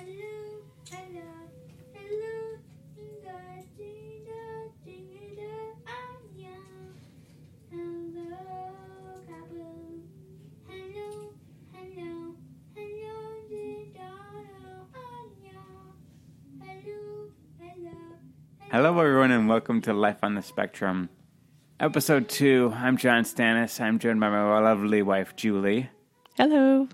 Hello, hello, hello, I'm young. Hello. Hello, hello, hello, I'm young. Hello, hello. Hello, everyone, and welcome to Life on the Spectrum. Episode 2. I'm John Stannis. I'm joined by my lovely wife, Julie. Hello.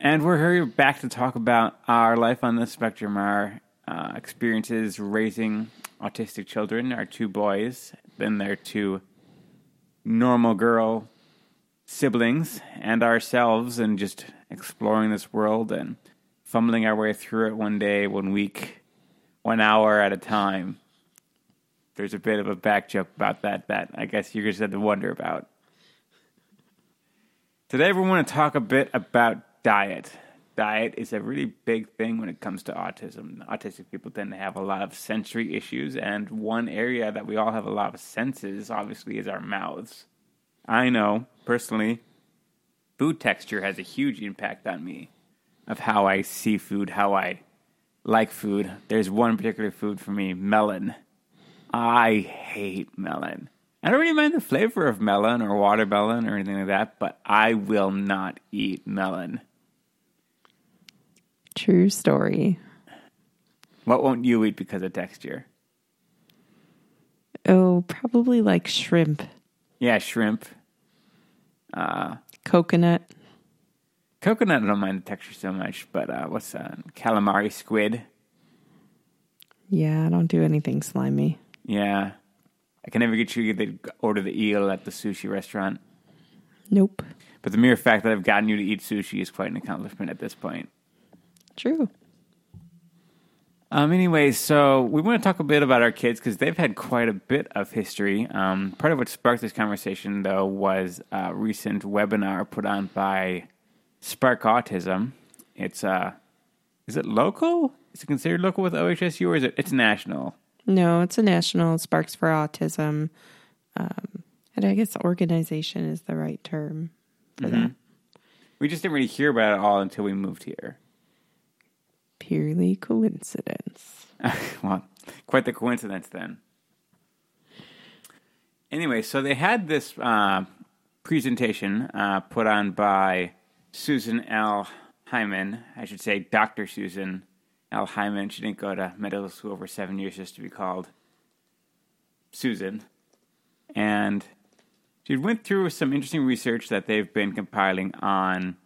And we're here back to talk about our life on the spectrum, our uh, experiences raising autistic children, our two boys, then their two normal girl siblings, and ourselves, and just exploring this world and fumbling our way through it one day, one week, one hour at a time. There's a bit of a back joke about that that I guess you just had to wonder about. Today, we want to talk a bit about diet. Diet is a really big thing when it comes to autism. Autistic people tend to have a lot of sensory issues, and one area that we all have a lot of senses, obviously, is our mouths. I know, personally, food texture has a huge impact on me of how I see food, how I like food. There's one particular food for me melon. I hate melon. I don't really mind the flavor of melon or watermelon or anything like that, but I will not eat melon. True story. What won't you eat because of texture? Oh, probably like shrimp, Yeah, shrimp. coconut. Coconut, I don't mind the texture so much, but uh, what's that? Calamari squid. Yeah, I don't do anything slimy. Yeah. I can never get you to order the eel at the sushi restaurant. Nope. But the mere fact that I've gotten you to eat sushi is quite an accomplishment at this point. True. Um, anyway, so we want to talk a bit about our kids because they've had quite a bit of history. Um, part of what sparked this conversation, though, was a recent webinar put on by Spark Autism. It's uh, is it local? Is it considered local with OHSU, or is it? It's national. No, it's a national Sparks for Autism. Um, and I guess organization is the right term for that. We just didn't really hear about it all until we moved here. Purely coincidence. well, quite the coincidence then. Anyway, so they had this uh, presentation uh, put on by Susan L. Hyman. I should say Dr. Susan L. Hyman. She didn't go to medical school for seven years just to be called Susan. And she went through some interesting research that they've been compiling on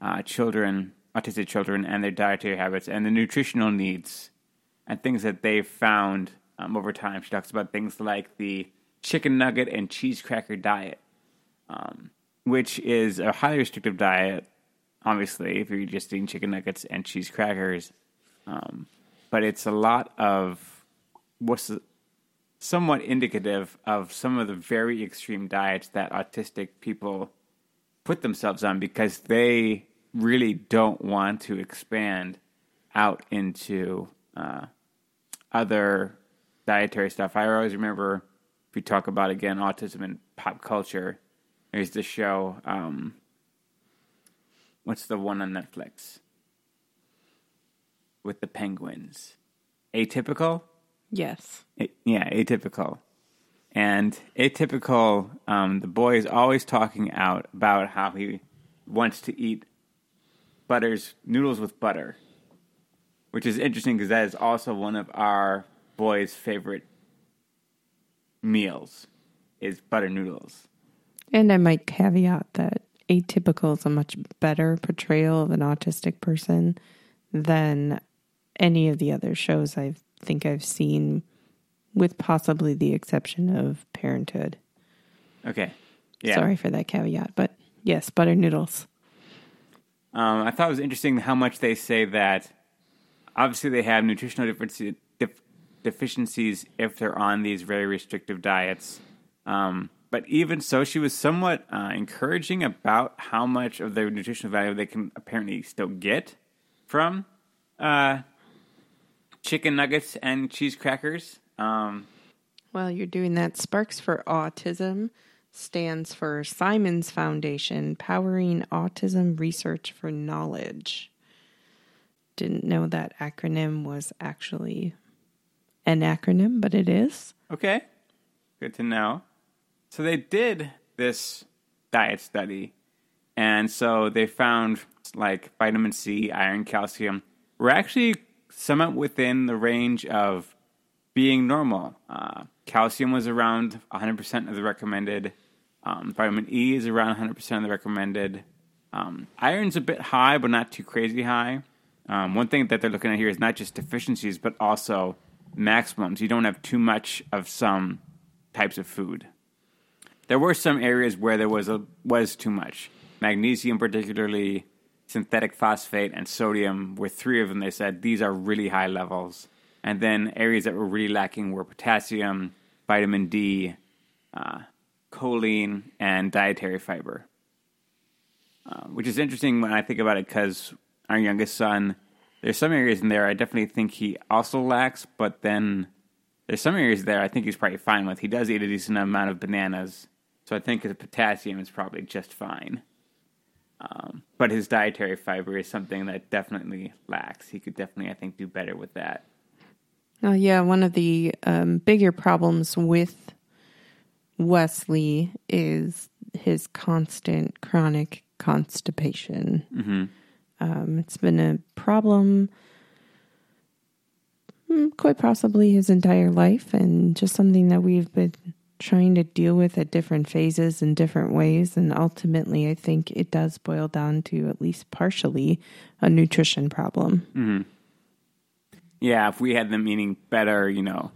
uh, children, autistic children, and their dietary habits and the nutritional needs and things that they've found um, over time. She talks about things like the chicken nugget and cheese cracker diet, um, which is a highly restrictive diet, obviously, if you're just eating chicken nuggets and cheese crackers. Um, but it's a lot of what's somewhat indicative of some of the very extreme diets that autistic people put themselves on because they really don't want to expand out into uh, other dietary stuff. I always remember if we talk about again autism and pop culture. There's the show. Um, what's the one on Netflix with the penguins? Atypical. Yes. A- yeah, atypical. And atypical, um, the boy is always talking out about how he wants to eat butters noodles with butter, which is interesting because that is also one of our boys' favorite meals is butter noodles. And I might caveat that atypical is a much better portrayal of an autistic person than any of the other shows I think I've seen, with possibly the exception of Parenthood. Okay, yeah. Sorry for that caveat, but yes, butter noodles. Um, I thought it was interesting how much they say that obviously they have nutritional def- deficiencies if they're on these very restrictive diets. Um, but even so, she was somewhat uh, encouraging about how much of their nutritional value they can apparently still get from uh, chicken nuggets and cheese crackers. Um, While you're doing that, Sparks for Autism stands for Simons Foundation, powering autism research for knowledge. didn't know that acronym was actually an acronym, but it is. Okay. Good to know. So they did this diet study. And so they found like vitamin C, iron, calcium were actually somewhat within the range of being normal. Uh, calcium was around 100% of the recommended. Um, vitamin E is around 100% of the recommended. Um, iron's a bit high, but not too crazy high. Um, one thing that they're looking at here is not just deficiencies, but also maximums. You don't have too much of some types of food. There were some areas where there was a was too much. Magnesium, particularly synthetic folate, and sodium were three of them. They said these are really high levels. And then areas that were really lacking were potassium, vitamin D, uh, choline, and dietary fiber. Uh, which is interesting when I think about it because our youngest son, there's some areas in there I definitely think he also lacks, but then there's some areas there I think he's probably fine with. He does eat a decent amount of bananas, so I think his potassium is probably just fine. Um, but his dietary fiber is something that definitely lacks. He could definitely, I think, do better with that. Oh, yeah. One of the um, bigger problems with Wesley is his constant chronic constipation. Mm-hmm. Um, it's been a problem mm, quite possibly his entire life, and just something that we've been trying to deal with at different phases in different ways. And ultimately, I think it does boil down to at least partially a nutrition problem. Mm-hmm. Yeah, if we had them eating better, you know,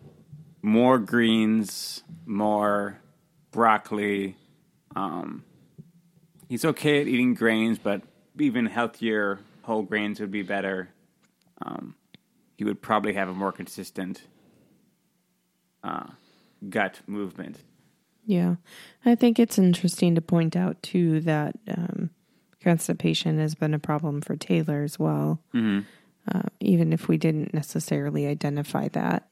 more greens, more broccoli. Um, he's okay at eating grains, but even healthier whole grains would be better. Um, he would probably have a more consistent uh, gut movement. Yeah. I think it's interesting to point out, too, that um, constipation has been a problem for Taylor as well, Mm-hmm. Uh, even if we didn't necessarily identify that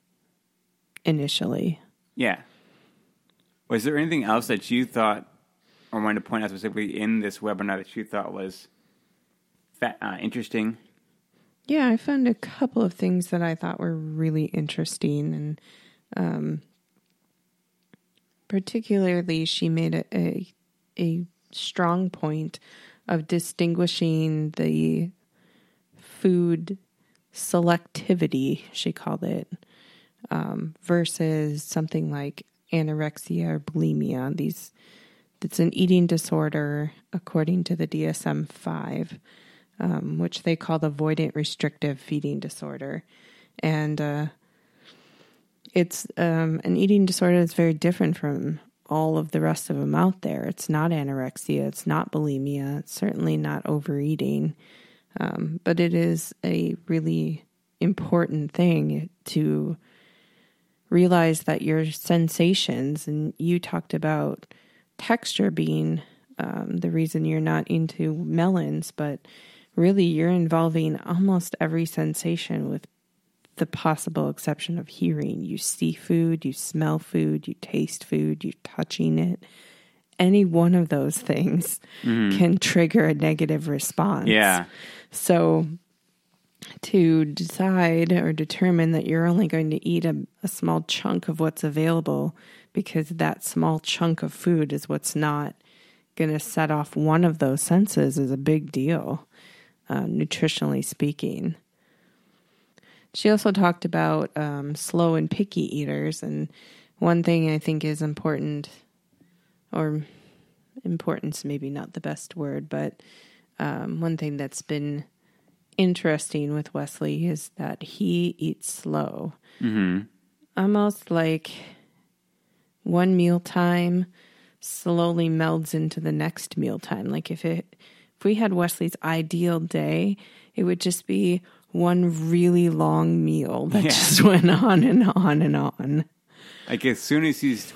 initially. Yeah. Was there anything else that you thought, or wanted to point out specifically in this webinar that you thought was fa- uh, interesting? Yeah, I found a couple of things that I thought were really interesting, and um, particularly she made a, a a strong point of distinguishing the food selectivity, she called it, um, versus something like anorexia or bulimia. These it's an eating disorder according to the DSM five um, which they call the avoidant restrictive feeding disorder. And uh, it's um, an eating disorder that's very different from all of the rest of them out there. It's not anorexia, it's not bulimia, it's certainly not overeating, um, but it is a really important thing to realize that your sensations, and you talked about texture being um, the reason you're not into melons, but really you're involving almost every sensation with the possible exception of hearing. You see food, you smell food, you taste food, you're touching it. Any one of those things can trigger a negative response. Yeah. So to decide or determine that you're only going to eat a, a small chunk of what's available because that small chunk of food is what's not going to set off one of those senses is a big deal, uh, nutritionally speaking. She also talked about um, slow and picky eaters, and one thing I think is important, or importance maybe not the best word, but um, one thing that's been interesting with Wesley is that he eats slow, Mm-hmm. almost like one meal time slowly melds into the next meal time. Like if it, if we had Wesley's ideal day, it would just be one really long meal that Yeah. just went on and on and on. Like as soon as he's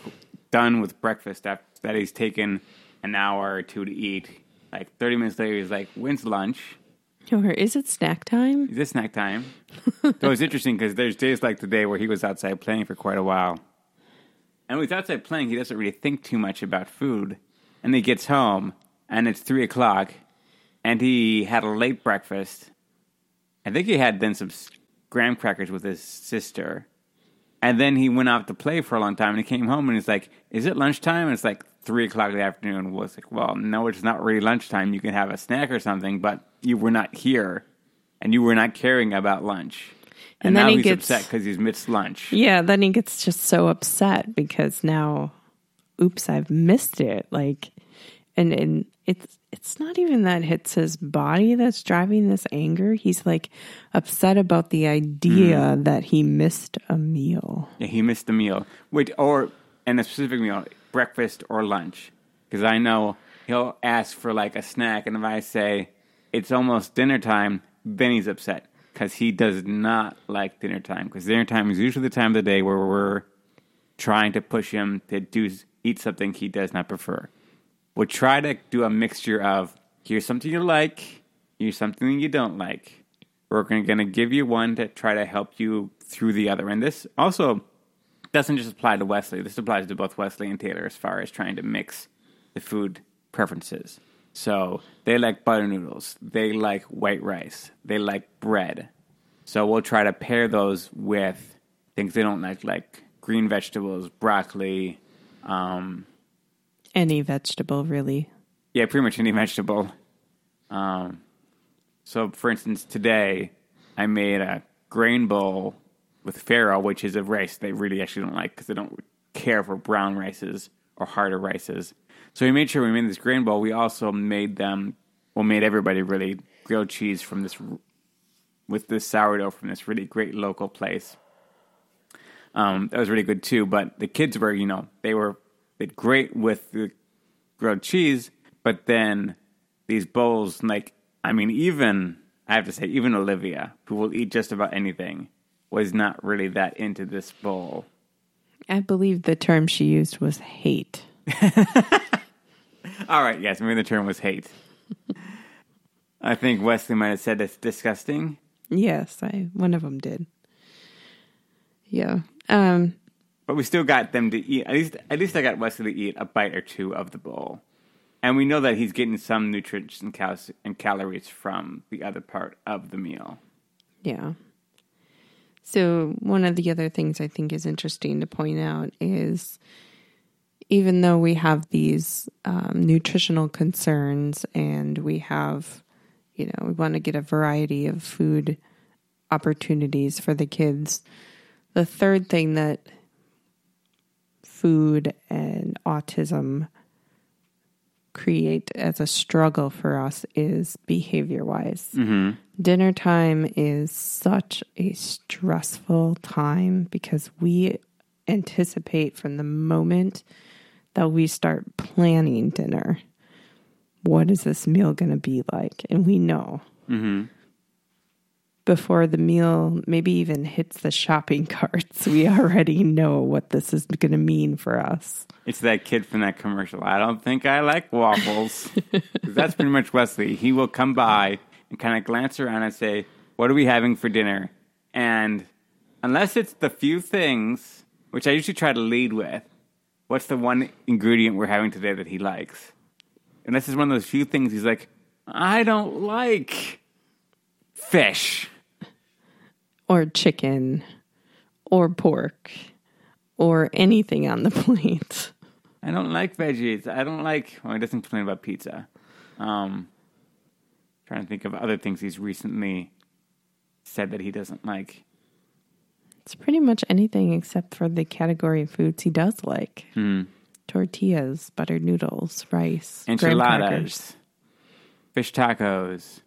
done with breakfast, after that he's taken an hour or two to eat. Like thirty minutes later, he's like, "When's lunch? Or is it snack time? Is it snack time?" so it's interesting because there's days like today where he was outside playing for quite a while, and when he's outside playing, he doesn't really think too much about food. And he gets home, and it's three o'clock, and he had a late breakfast, I think he had then some graham crackers with his sister. And then he went off to play for a long time and he came home and he's like, Is it lunchtime? And it's like three o'clock in the afternoon. was like, Well, no, it's not really lunchtime. You can have a snack or something, but you were not here and you were not caring about lunch. And, And then now he he's gets- upset because he's missed lunch. Yeah, then he gets just so upset because now, oops, I've missed it. Like, and and it's it's not even that hits his body that's driving this anger. He's like upset about the idea mm. that he missed a meal. Yeah, he missed a meal, which or and a specific meal, breakfast or lunch, because I know he'll ask for like a snack, and if I say it's almost dinner time, then he's upset because he does not like dinner time. Because dinner time is usually the time of the day where we're trying to push him to do eat something he does not prefer. We'll try to do a mixture of here's something you like, here's something you don't like. We're going to give you one to try to help you through the other. And this also doesn't just apply to Wesley. This applies to both Wesley and Taylor as far as trying to mix the food preferences. So they like butter noodles. They like white rice. They like bread. So we'll try to pair those with things they don't like, like green vegetables, broccoli, um, Any vegetable, really. yeah, pretty much any vegetable. Um, so, for instance, today I made a grain bowl with farro, which is a rice they really actually don't like because they don't care for brown rices or harder rices. So we made sure we made this grain bowl. We also made them, well, made everybody really grilled cheese from this, with this sourdough from this really great local place. Um, that was really good too. But the kids were, you know, they were great with the grilled cheese, but then these bowls, like, I mean, even, I have to say, even Olivia, who will eat just about anything, was not really that into this bowl. I believe the term she used was hate. All right, yes, maybe the term was hate. I think Wesley might have said it's disgusting. Yes, I one of them did. Yeah. Um But we still got them to eat. At least, at least I got Wesley to eat a bite or two of the bowl, and we know that he's getting some nutrients and, cal- and calories from the other part of the meal. Yeah. So, one of the other things I think is interesting to point out is even though we have these um, nutritional concerns and we have, you know, we want to get a variety of food opportunities for the kids, the third thing that food and autism create as a struggle for us is behavior wise. Mm-hmm. Dinner time is such a stressful time because we anticipate from the moment that we start planning dinner what is this meal going to be like? And we know mm-hmm. Before the meal maybe even hits the shopping carts, we already know what this is going to mean for us. It's that kid from that commercial. I don't think I like waffles. that's pretty much Wesley. He will come by and kind of glance around and say, What are we having for dinner? And unless it's the few things, which I usually try to lead with, what's the one ingredient we're having today that he likes? Unless it's one of those few things he's like, I don't like fish. Or chicken or pork or anything on the plate. I don't like veggies. I don't like. Well, he doesn't complain about pizza. Um, trying to think of other things he's recently said that he doesn't like. It's pretty much anything except for the category of foods he does like. Tortillas, buttered noodles, rice. Enchiladas, fish tacos.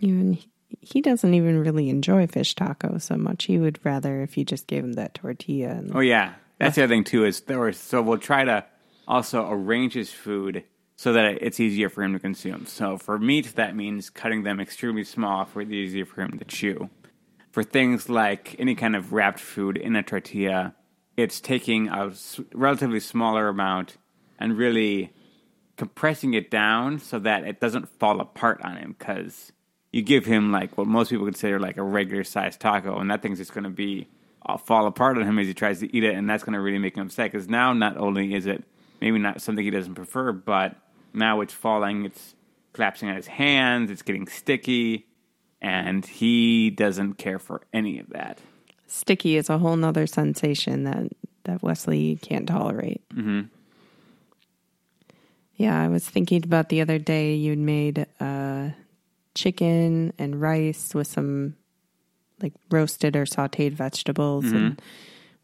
Even he- he doesn't even really enjoy fish tacos so much. He would rather if you just gave him that tortilla. And, Oh yeah, that's the other thing too. Is there was, so we'll try to also arrange his food so that it's easier for him to consume. So for meat, that means cutting them extremely small for it easier for him to chew. For things like any kind of wrapped food in a tortilla, it's taking a relatively smaller amount and really compressing it down so that it doesn't fall apart on him because you give him like what most people consider like a regular sized taco and that thing's just going to be uh, fall apart on him as he tries to eat it and that's going to really make him upset because now not only is it maybe not something he doesn't prefer but now it's falling it's collapsing on his hands, it's getting sticky, and he doesn't care for any of that. Sticky is a whole nother sensation that, that Wesley can't tolerate. hmm Yeah, I was thinking about the other day you'd made uh, chicken and rice with some like roasted or sauteed vegetables. And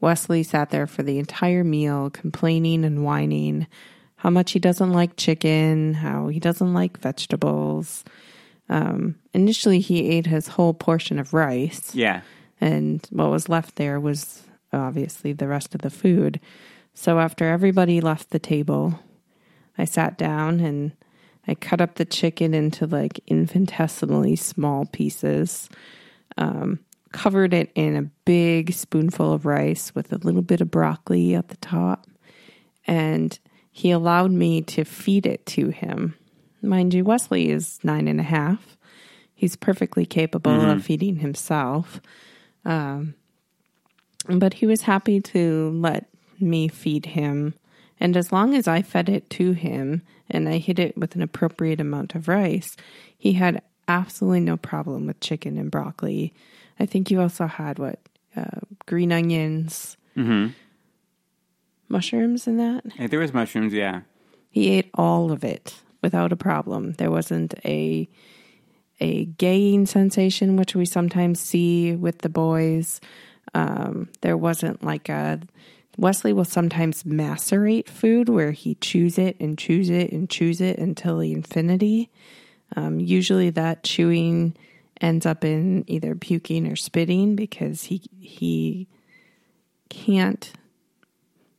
Wesley sat there for the entire meal complaining and whining how much he doesn't like chicken, how he doesn't like vegetables. Um, initially, he ate his whole portion of rice Yeah. and what was left there was obviously the rest of the food. So after everybody left the table, I sat down and I cut up the chicken into like infinitesimally small pieces, um, covered it in a big spoonful of rice with a little bit of broccoli at the top, and he allowed me to feed it to him. Mind you, Wesley is nine and a half. He's perfectly capable of feeding himself. Um, but he was happy to let me feed him. And as long as I fed it to him and I hit it with an appropriate amount of rice, he had absolutely no problem with chicken and broccoli. I think you also had what? Uh, green onions, hmm mushrooms in that? If there was mushrooms, yeah. He ate all of it without a problem. There wasn't a a gaying sensation, which we sometimes see with the boys. Um, there wasn't like a Wesley will sometimes macerate food where he chews it and chews it and chews it until the infinity. Um, usually, that chewing ends up in either puking or spitting because he he can't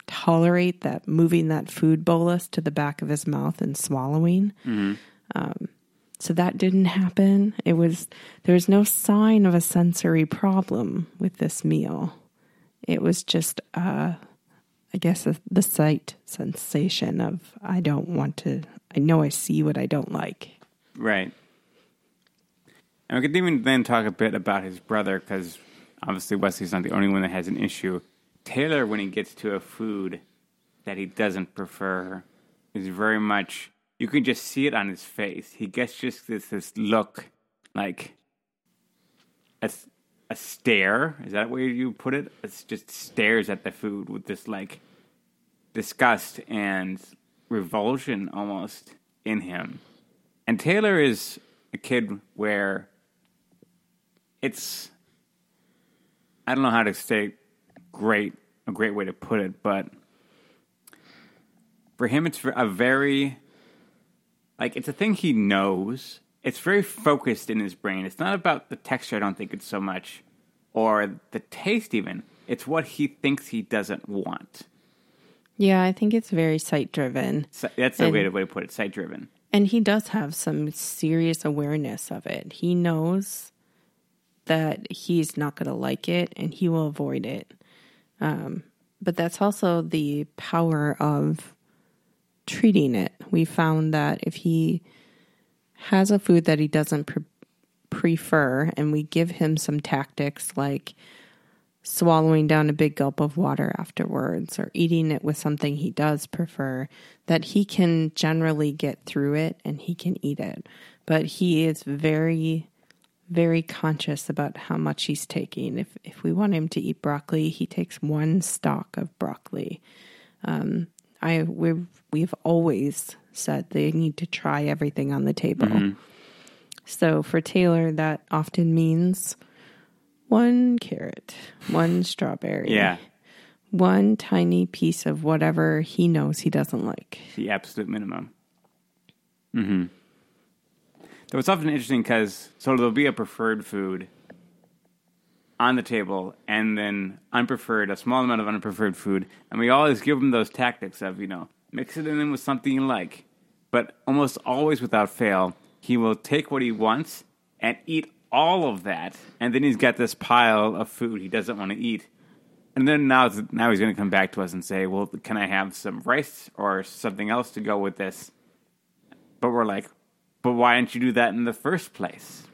tolerate that moving that food bolus to the back of his mouth and swallowing. Um, so that didn't happen. It was there was no sign of a sensory problem with this meal. It was just, uh, I guess, the sight sensation of I don't want to. I know I see what I don't like. Right. And we could even then talk a bit about his brother because obviously Wesley's not the only one that has an issue. Taylor, when he gets to a food that he doesn't prefer, is very much. You can just see it on his face. He gets just this this look, like a a stare. Is that where you put it? It's just stares at the food with this like disgust and revulsion almost in him. And Taylor is a kid where it's I don't know how to say great a great way to put it, but for him it's a very like it's a thing he knows. It's very focused in his brain. It's not about the texture, I don't think it's so much, or the taste even. It's what he thinks he doesn't want. Yeah, I think it's very sight driven. So that's the And- way to way to put it, sight driven. And he does have some serious awareness of it. He knows that he's not going to like it and he will avoid it. Um, but that's also the power of treating it. We found that if he has a food that he doesn't pre- prefer and we give him some tactics like swallowing down a big gulp of water afterwards or eating it with something he does prefer, that he can generally get through it and he can eat it. But he is very, very conscious about how much he's taking. If if we want him to eat broccoli, he takes one stalk of broccoli. Um, I we've we've always said they need to try everything on the table. So for Taylor, that often means one carrot, one strawberry, Yeah. one tiny piece of whatever he knows he doesn't like. the absolute minimum. Mm-hmm. Though it's often interesting because so there'll be a preferred food on the table, and then unpreferred, a small amount of unpreferred food, and we always give him those tactics of you know mix it in with something you like, but almost always without fail, he will take what he wants and eat all of that, and then he's got this pile of food he doesn't want to eat. And then now, now he's going to come back to us and say, "Well, can I have some rice or something else to go with this?" But we're like, "But why didn't you do that in the first place?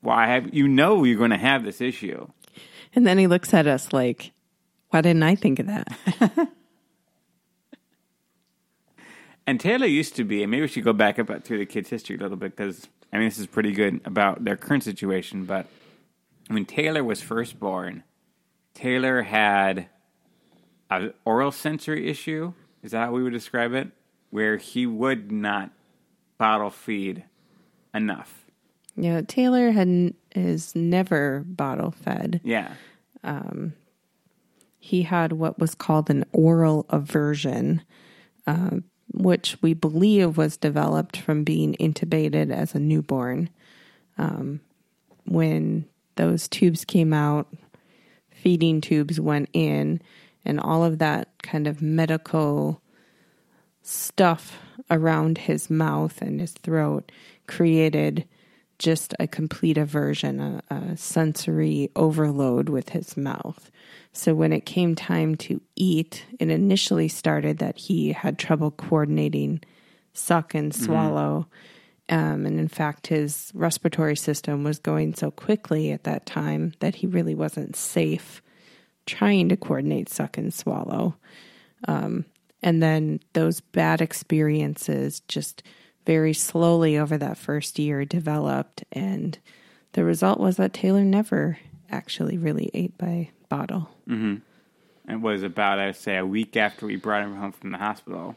Why have you know you're going to have this issue?" And then he looks at us like, why didn't I think of that? And Taylor used to be, and maybe we should go back up through the kids' history a little bit because I mean this is pretty good about their current situation. But when Taylor was first born, Taylor had an oral sensory issue. Is that how we would describe it? Where he would not bottle feed enough. Yeah, Taylor had is never bottle fed. Yeah. He had what was called an oral aversion, uh, which we believe was developed from being intubated as a newborn. Um, when those tubes came out, feeding tubes went in, and all of that kind of medical stuff around his mouth and his throat created just a complete aversion, a, a sensory overload with his mouth. So when it came time to eat, it initially started that he had trouble coordinating suck and swallow. Um, and in fact, his respiratory system was going so quickly at that time that he really wasn't safe trying to coordinate suck and swallow. Um, and then those bad experiences just very slowly over that first year developed. And the result was that Taylor never actually really ate by bottle. Mm-hmm. It was about, I'd say, a week after we brought him home from the hospital.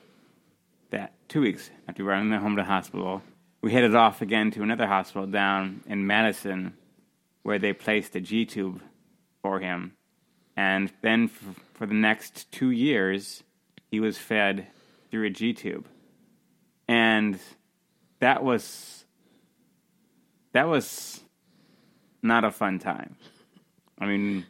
That two weeks after we brought him home to the hospital, we headed off again to another hospital down in Madison, where they placed a G tube for him. And then f- for the next two years, he was fed through a G tube, and that was that was not a fun time. I mean,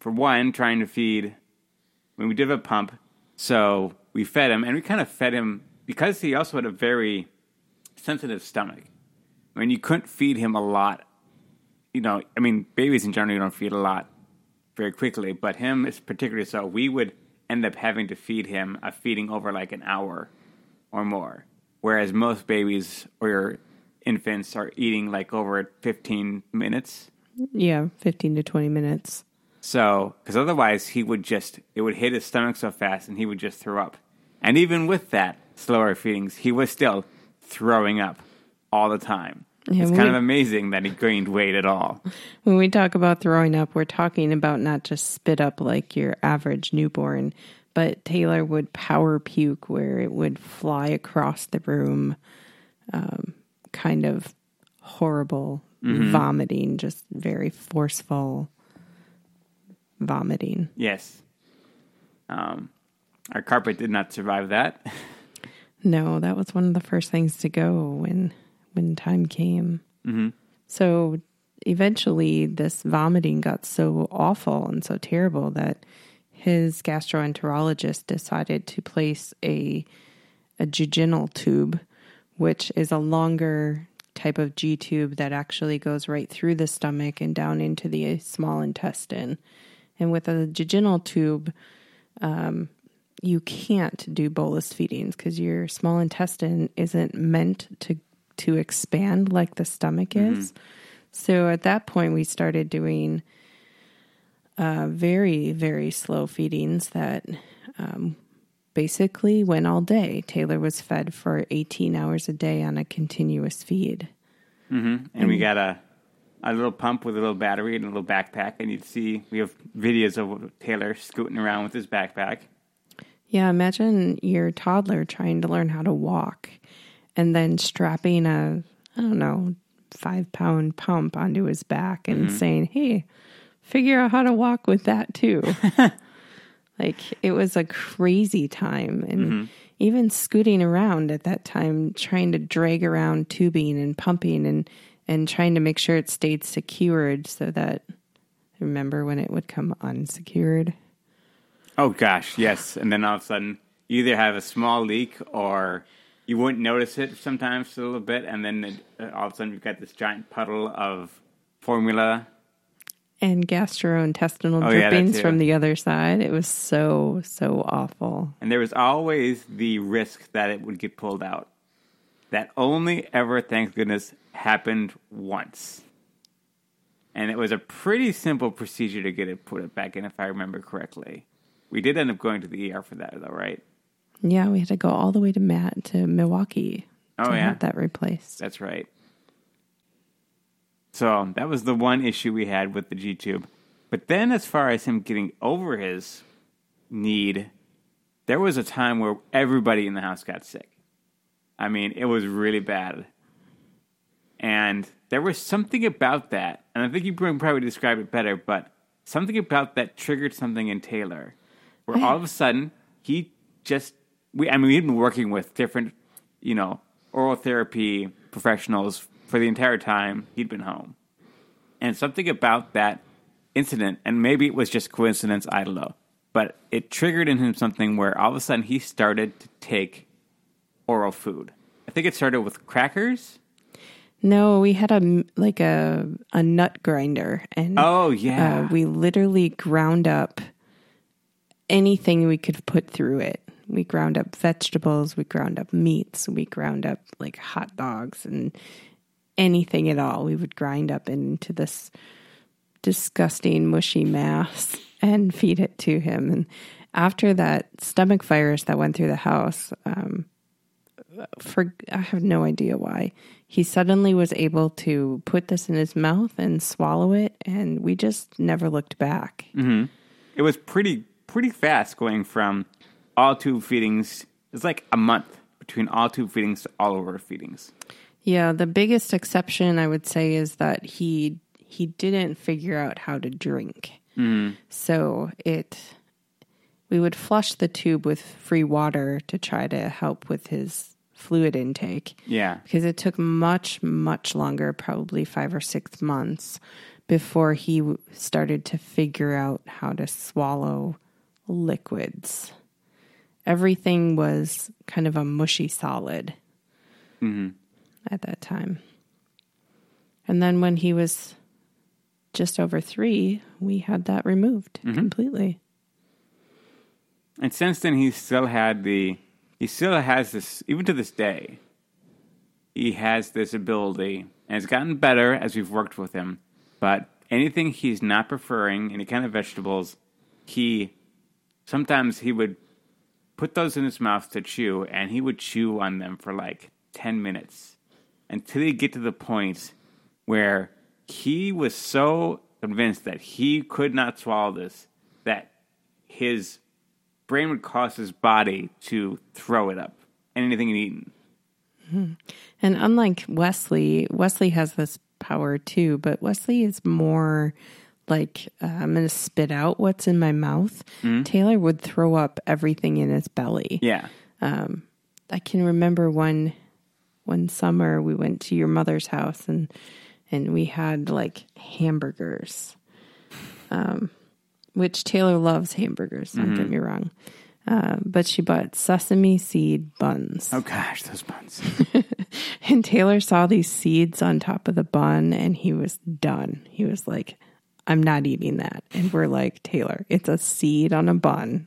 for one, trying to feed. I mean, we did have a pump, so we fed him, and we kind of fed him because he also had a very sensitive stomach. I mean, you couldn't feed him a lot. You know, I mean, babies in general you don't feed a lot very quickly, but him is particularly so. We would end up having to feed him a feeding over like an hour or more, whereas most babies or infants are eating like over 15 minutes. Yeah, 15 to 20 minutes. So, because otherwise he would just, it would hit his stomach so fast and he would just throw up. And even with that slower feedings, he was still throwing up all the time. Yeah, it's we- kind of amazing that he gained weight at all. When we talk about throwing up, we're talking about not just spit up like your average newborn, but Taylor would power puke where it would fly across the room. Um, kind of horrible vomiting, just very forceful vomiting. Yes. Um, our carpet did not survive that. No, that was one of the first things to go when when time came. So eventually, this vomiting got so awful and so terrible that his gastroenterologist decided to place a a jejunal tube, which is a longer type of G tube that actually goes right through the stomach and down into the small intestine. And with a jejunal tube, um, you can't do bolus feedings because your small intestine isn't meant to to expand like the stomach is. Mm-hmm. So at that point, we started doing uh, very very slow feedings that um, basically went all day. Taylor was fed for 18 hours a day on a continuous feed. and we got a a little pump with a little battery and a little backpack. And you'd see we have videos of Taylor scooting around with his backpack. Yeah, imagine your toddler trying to learn how to walk and then strapping a, I don't know, five pound pump onto his back and saying, hey, figure out how to walk with that too. like it was a crazy time. And mm-hmm. even scooting around at that time, trying to drag around tubing and pumping and, and trying to make sure it stayed secured so that, remember when it would come unsecured? Oh gosh, yes. And then all of a sudden, you either have a small leak or you wouldn't notice it sometimes a little bit, and then it, all of a sudden you've got this giant puddle of formula. And gastrointestinal Oh, drippings too. from the other side. It was so so awful. And there was always the risk that it would get pulled out. That only ever, thank goodness, happened once. And it was a pretty simple procedure to get it put it back in, if I remember correctly. We did end up going to the ER for that, though, right? Yeah, we had to go all the way to Matt to Milwaukee Oh, to yeah? have that replaced. That's right. So that was the one issue we had with the G tube. But then, as far as him getting over his need, there was a time where everybody in the house got sick. I mean, it was really bad. And there was something about that, and I think you can probably describe it better, but something about that triggered something in Taylor, where all of a sudden he just we I mean we'd been working with different, you know, oral therapy professionals for the entire time he'd been home. And something about that incident, and maybe it was just coincidence, I don't know, but it triggered in him something where all of a sudden he started to take oral food. I think it started with crackers. No, we had a like a a nut grinder, and Oh yeah, uh, we literally ground up anything we could put through it. We ground up vegetables, we ground up meats, we ground up like hot dogs and anything at all. We would grind up into this disgusting mushy mass and feed it to him. And after that stomach virus that went through the house, um, for I have no idea why he suddenly was able to put this in his mouth and swallow it, and we just never looked back. it was pretty pretty fast going from all tube feedings. It's like a month between all tube feedings to all over feedings. Yeah, the biggest exception I would say is that he he didn't figure out how to drink. Mm. So it we would flush the tube with free water to try to help with his fluid intake. Yeah, because it took much much longer probably 5 or 6 months before he w- started to figure out how to swallow liquids. Everything was kind of a mushy solid mm-hmm. At that time. And then when he was just over three, we had that removed mm-hmm. completely. and since then he still had the he still has this even to this day. He has this ability, and it's gotten better as we've worked with him. But anything he's not preferring, any kind of vegetables, he sometimes he would put those in his mouth to chew, and he would chew on them for like 10 minutes until he get to the point where he was so convinced that he could not swallow this that his brain would cause his body to throw it up and anything eaten. Hmm. And unlike Wesley, Wesley has this power too, but Wesley is more like uh, I'm going to spit out what's in my mouth. Hmm? Taylor would throw up everything in his belly. Yeah. Um, I can remember one one summer we went to your mother's house and and we had like hamburgers. Um which Taylor loves hamburgers, don't get me wrong. Uh, but she bought sesame seed buns. Oh gosh, those buns. And Taylor saw these seeds on top of the bun and he was done. He was like, I'm not eating that. And we're like, Taylor, it's a seed on a bun.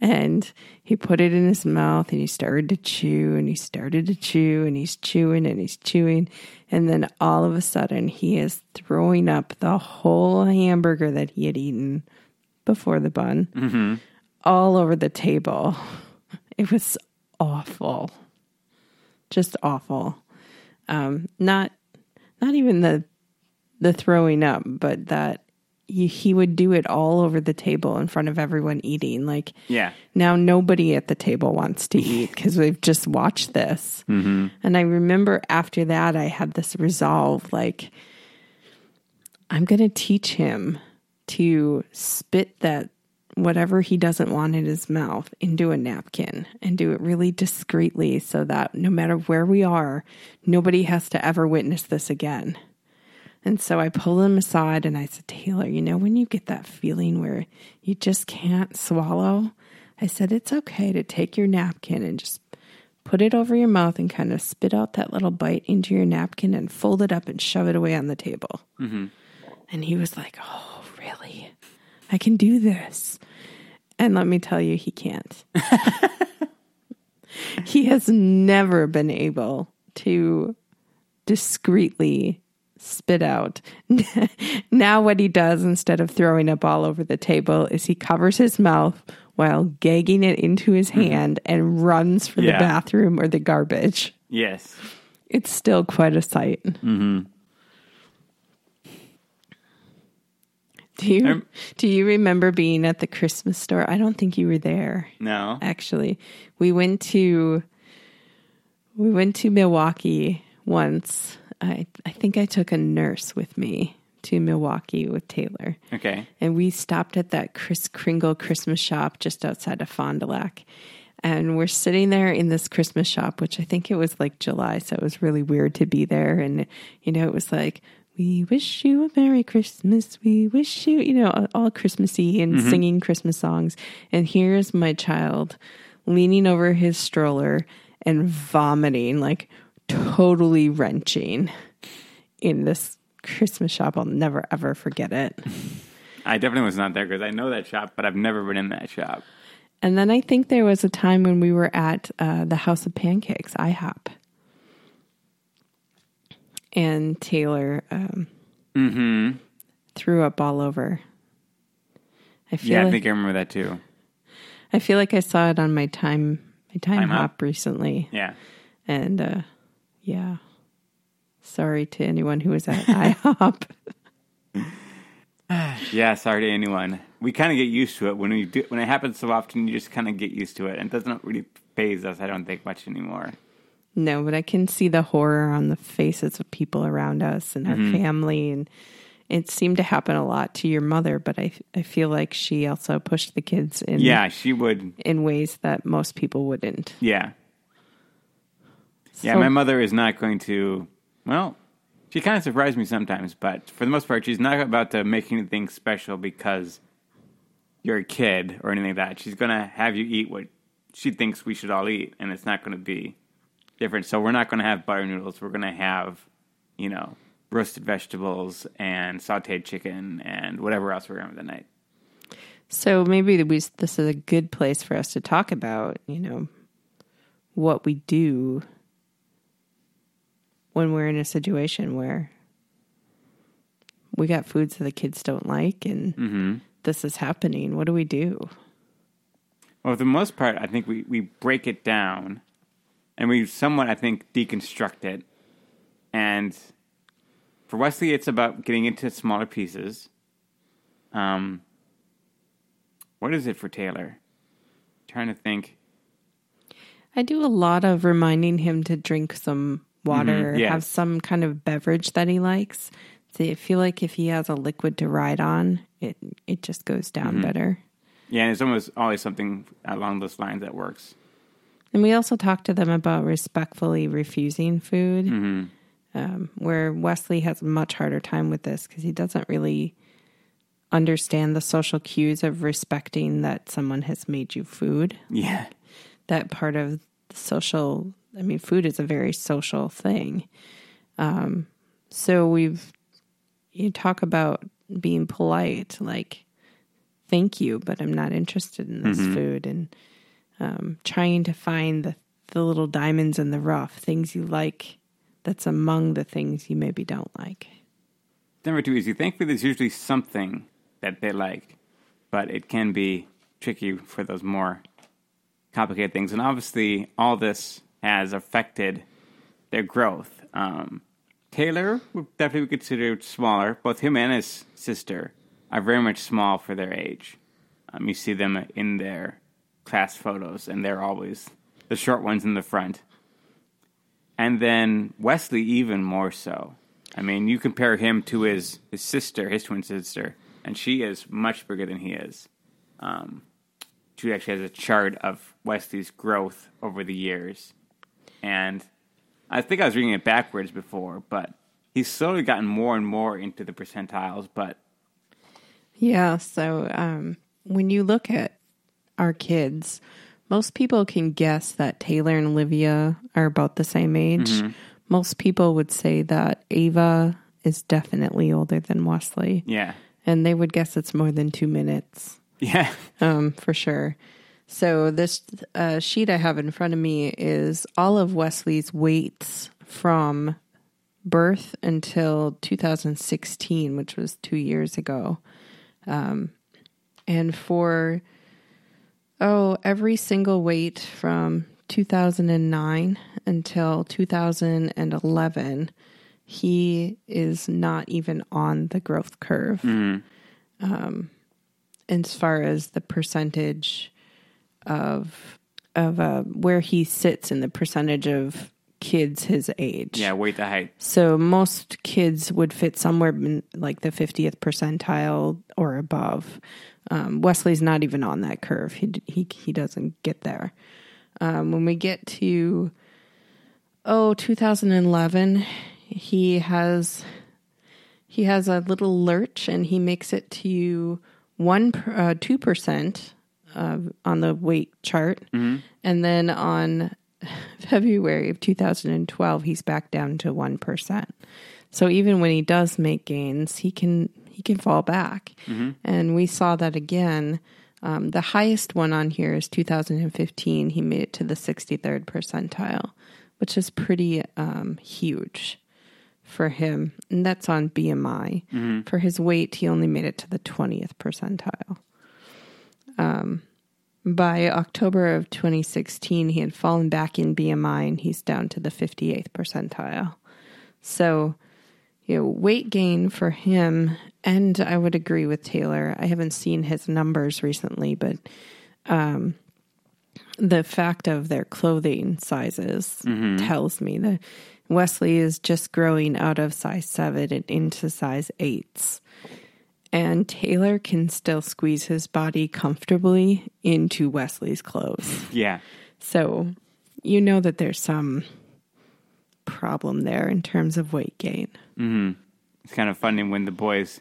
And he put it in his mouth and he started to chew and he started to chew and he's chewing and he's chewing. And then all of a sudden he is throwing up the whole hamburger that he had eaten before the bun all over the table. It was awful. Just awful. Um, not not even the the throwing up, but that he, he would do it all over the table in front of everyone eating. Like Yeah. now nobody at the table wants to eat because we've just watched this. Mm-hmm. And I remember after that, I had this resolve like, I'm going to teach him to spit that whatever he doesn't want in his mouth into a napkin and do it really discreetly so that no matter where we are, nobody has to ever witness this again. And so I pulled him aside and I said, Taylor, you know, when you get that feeling where you just can't swallow, I said, it's okay to take your napkin and just put it over your mouth and kind of spit out that little bite into your napkin and fold it up and shove it away on the table. Mm-hmm. And he was like, oh, really? I can do this. And let me tell you, he can't. he has never been able to discreetly spit out. now, what he does instead of throwing up all over the table is he covers his mouth while gagging it into his hand and runs for the bathroom or the garbage. Yes. It's still quite a sight. Mm-hmm. Do you Um, do you remember being at the Christmas store? I don't think you were there. No. Actually, we went to we went to Milwaukee once. I I think I took a nurse with me to Milwaukee with Taylor. Okay. And we stopped at that Kris Kringle Christmas shop just outside of Fond du Lac. And we're sitting there in this Christmas shop, which I think it was like July. So it was really weird to be there. And, you know, it was like, we wish you a Merry Christmas. We wish you, you know, all Christmassy and mm-hmm. singing Christmas songs. And here's my child leaning over his stroller and vomiting, like totally wrenching in this Christmas shop. I'll never ever forget it. I definitely was not there because I know that shop, but I've never been in that shop. And then I think there was a time when we were at uh, the House of Pancakes, IHOP. And Taylor um, Mm-hmm. threw up all over. I feel Yeah, I like, think I remember that too. I feel like I saw it on my time my time, Timehop Hop? recently. Yeah. And uh, yeah. Sorry to anyone who was at IHOP. Yeah, sorry to anyone. We kind of get used to it when we do when it happens so often. You just kind of get used to it, and it doesn't really phase us. I don't think much anymore. No, but I can see the horror on the faces of people around us and our Mm-hmm. family. And it seemed to happen a lot to your mother, but I, I feel like she also pushed the kids in, Yeah, she would. in ways that most people wouldn't. Yeah, yeah. So- my mother is not going to. Well, she kind of surprised me sometimes, but for the most part, she's not about to make anything special because you're a kid or anything like that. She's gonna have you eat what she thinks we should all eat, and it's not going to be different. So we're not going to have butter noodles. We're going to have, you know, roasted vegetables and sautéed chicken and whatever else we're going to have that night. So maybe we, this is a good place for us to talk about, you know, what we do when we're in a situation where we got foods that the kids don't like and this is happening. What do we do? Well, for the most part, I think we, we break it down and we somewhat, I think, deconstruct it. And for Wesley, it's about getting into smaller pieces. Um, what is it for Taylor? trying to think. I do a lot of reminding him to drink some water, Mhm, yes. have some kind of beverage that he likes. So I feel like if he has a liquid to ride on, it it just goes down Mm-hmm. better. Yeah, and it's almost always something along those lines that works. And we also talked to them about respectfully refusing food, um, where Wesley has a much harder time with this because he doesn't really understand the social cues of respecting that someone has made you food. Yeah. that part of social i mean food is a very social thing. Um, so we've you talk about being polite like thank you but i'm not interested in this food. And um, trying to find the, the little diamonds in the rough things you like that's among the things you maybe don't like. It's never too easy. Thankfully, there's usually something that they like, but it can be tricky for those more complicated things. And obviously, all this has affected their growth. Um, Taylor would definitely be considered smaller. Both him and his sister are very much small for their age. Um, you see them in their class photos, and they're always the short ones in the front. And then Wesley, even more so. I mean, you compare him to his, his sister, his twin sister, and she is much bigger than he is. Um, she actually has a chart of Wesley's growth over the years. And I think I was reading it backwards before, but he's slowly gotten more and more into the percentiles. But Yeah. So um, when you look at our kids, most people can guess that Taylor and Olivia are about the same age. Most people would say that Ava is definitely older than Wesley, yeah, and they would guess it's more than two minutes yeah, um, for sure. So this uh, sheet I have in front of me is all of Wesley's weights from birth until 2016, which was two years ago. Um, and for Oh, every single weight from 2009 until 2011, he is not even on the growth curve. Um, as far as the percentage of of uh, where he sits in the percentage of kids his age. Yeah, weight to height. So most kids would fit somewhere in like the 50th percentile or above. Um, Wesley's not even on that curve. He he he doesn't get there. Um, when we get to oh 2011, he has he has a little lurch and he makes it to one uh, two percent uh, on the weight chart, and then on February of 2012, he's back down to one percent. So even when he does make gains, he can he can fall back, and we saw that again. Um, the highest one on here is 2015. He made it to the 63rd percentile, which is pretty um, huge for him, and that's on BMI. For his weight, he only made it to the 20th percentile. Um, by October of 2016, he had fallen back in BMI and he's down to the 58th percentile. So, you know, weight gain for him, and I would agree with Taylor. I haven't seen his numbers recently, but um, the fact of their clothing sizes tells me that Wesley is just growing out of size seven and into size eights. And Taylor can still squeeze his body comfortably into Wesley's clothes. Yeah. So you know that there's some problem there in terms of weight gain. Mm-hmm. It's kind of funny when the boys,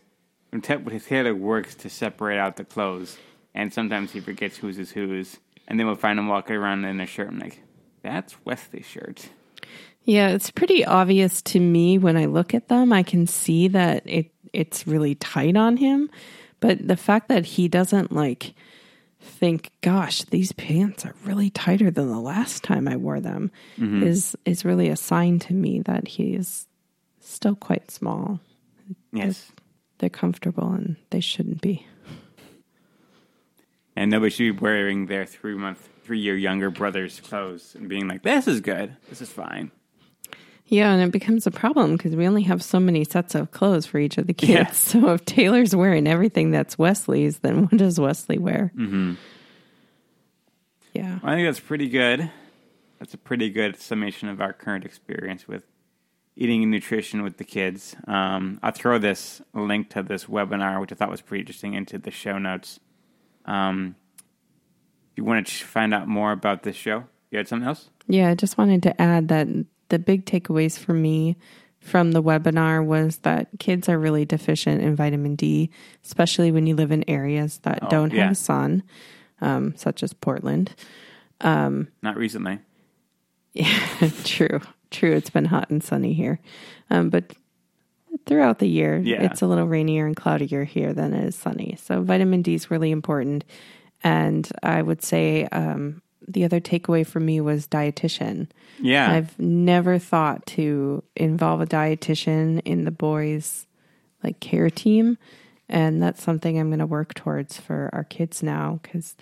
when, when Taylor works to separate out the clothes, and sometimes he forgets whose is whose, and then we'll find him walking around in a shirt. I'm like, that's Wesley's shirt. Yeah, it's pretty obvious to me when I look at them. I can see that it it's really tight on him, but the fact that he doesn't like think, "Gosh, these pants are really tighter than the last time I wore them," mm-hmm. is is really a sign to me that he's still quite small. Yes. They're comfortable and they shouldn't be. And nobody should be wearing their three month, three year younger brother's clothes and being like, this is good. This is fine. Yeah, and it becomes a problem because we only have so many sets of clothes for each of the kids. Yeah. So if Taylor's wearing everything that's Wesley's, then what does Wesley wear? Mm-hmm. Yeah. I think that's pretty good. That's a pretty good summation of our current experience with eating and nutrition with the kids. Um, I'll throw this link to this webinar, which I thought was pretty interesting, into the show notes. Um, if you want to find out more about this show, you had something else? Yeah, I just wanted to add that the big takeaways for me from the webinar was that kids are really deficient in vitamin D, especially when you live in areas that don't yeah. have sun, um, such as Portland. Not recently. Yeah, true, true. It's been hot and sunny here, um, but throughout the year, Yeah. it's a little rainier and cloudier here than it is sunny. So vitamin D is really important. And I would say um, the other takeaway for me was dietitian. Yeah. I've never thought to involve a dietitian in the boys' like care team, and that's something I'm going to work towards for our kids now because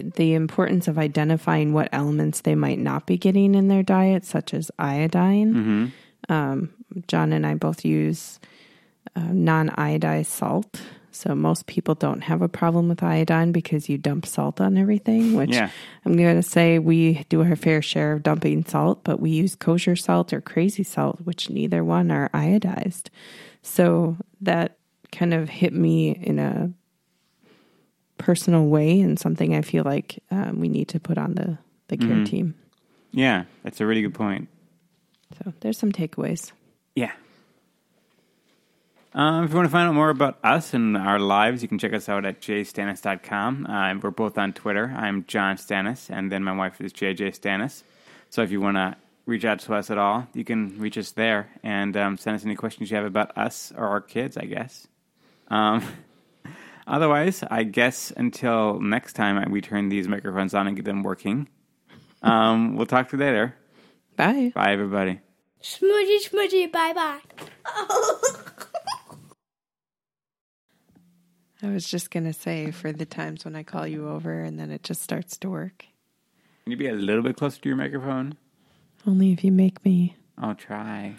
the importance of identifying what elements they might not be getting in their diet, such as iodine. Um, John and I both use uh, non iodized salt. So most people don't have a problem with iodine because you dump salt on everything, which Yeah. I'm going to say we do our fair share of dumping salt, but we use kosher salt or Krazy salt, which neither one are iodized. So that kind of hit me in a personal way and something I feel like um, we need to put on the, the care team. yeah. That's a really good point. So there's some takeaways. Yeah. Um, if you want to find out more about us and our lives, you can check us out at jstanis.com. Uh, and we're both on Twitter. I'm John Stanis, and then my wife is JJ Stanis. So if you want to reach out to us at all, you can reach us there and um, send us any questions you have about us or our kids, I guess. Um, otherwise, I guess until next time we turn these microphones on and get them working, um, we'll talk to you later. Bye. Bye, everybody. Smoochie, smoochie, bye bye. I was just going to say for the times when I call you over and then it just starts to work. Can you be a little bit closer to your microphone? Only if you make me. I'll try.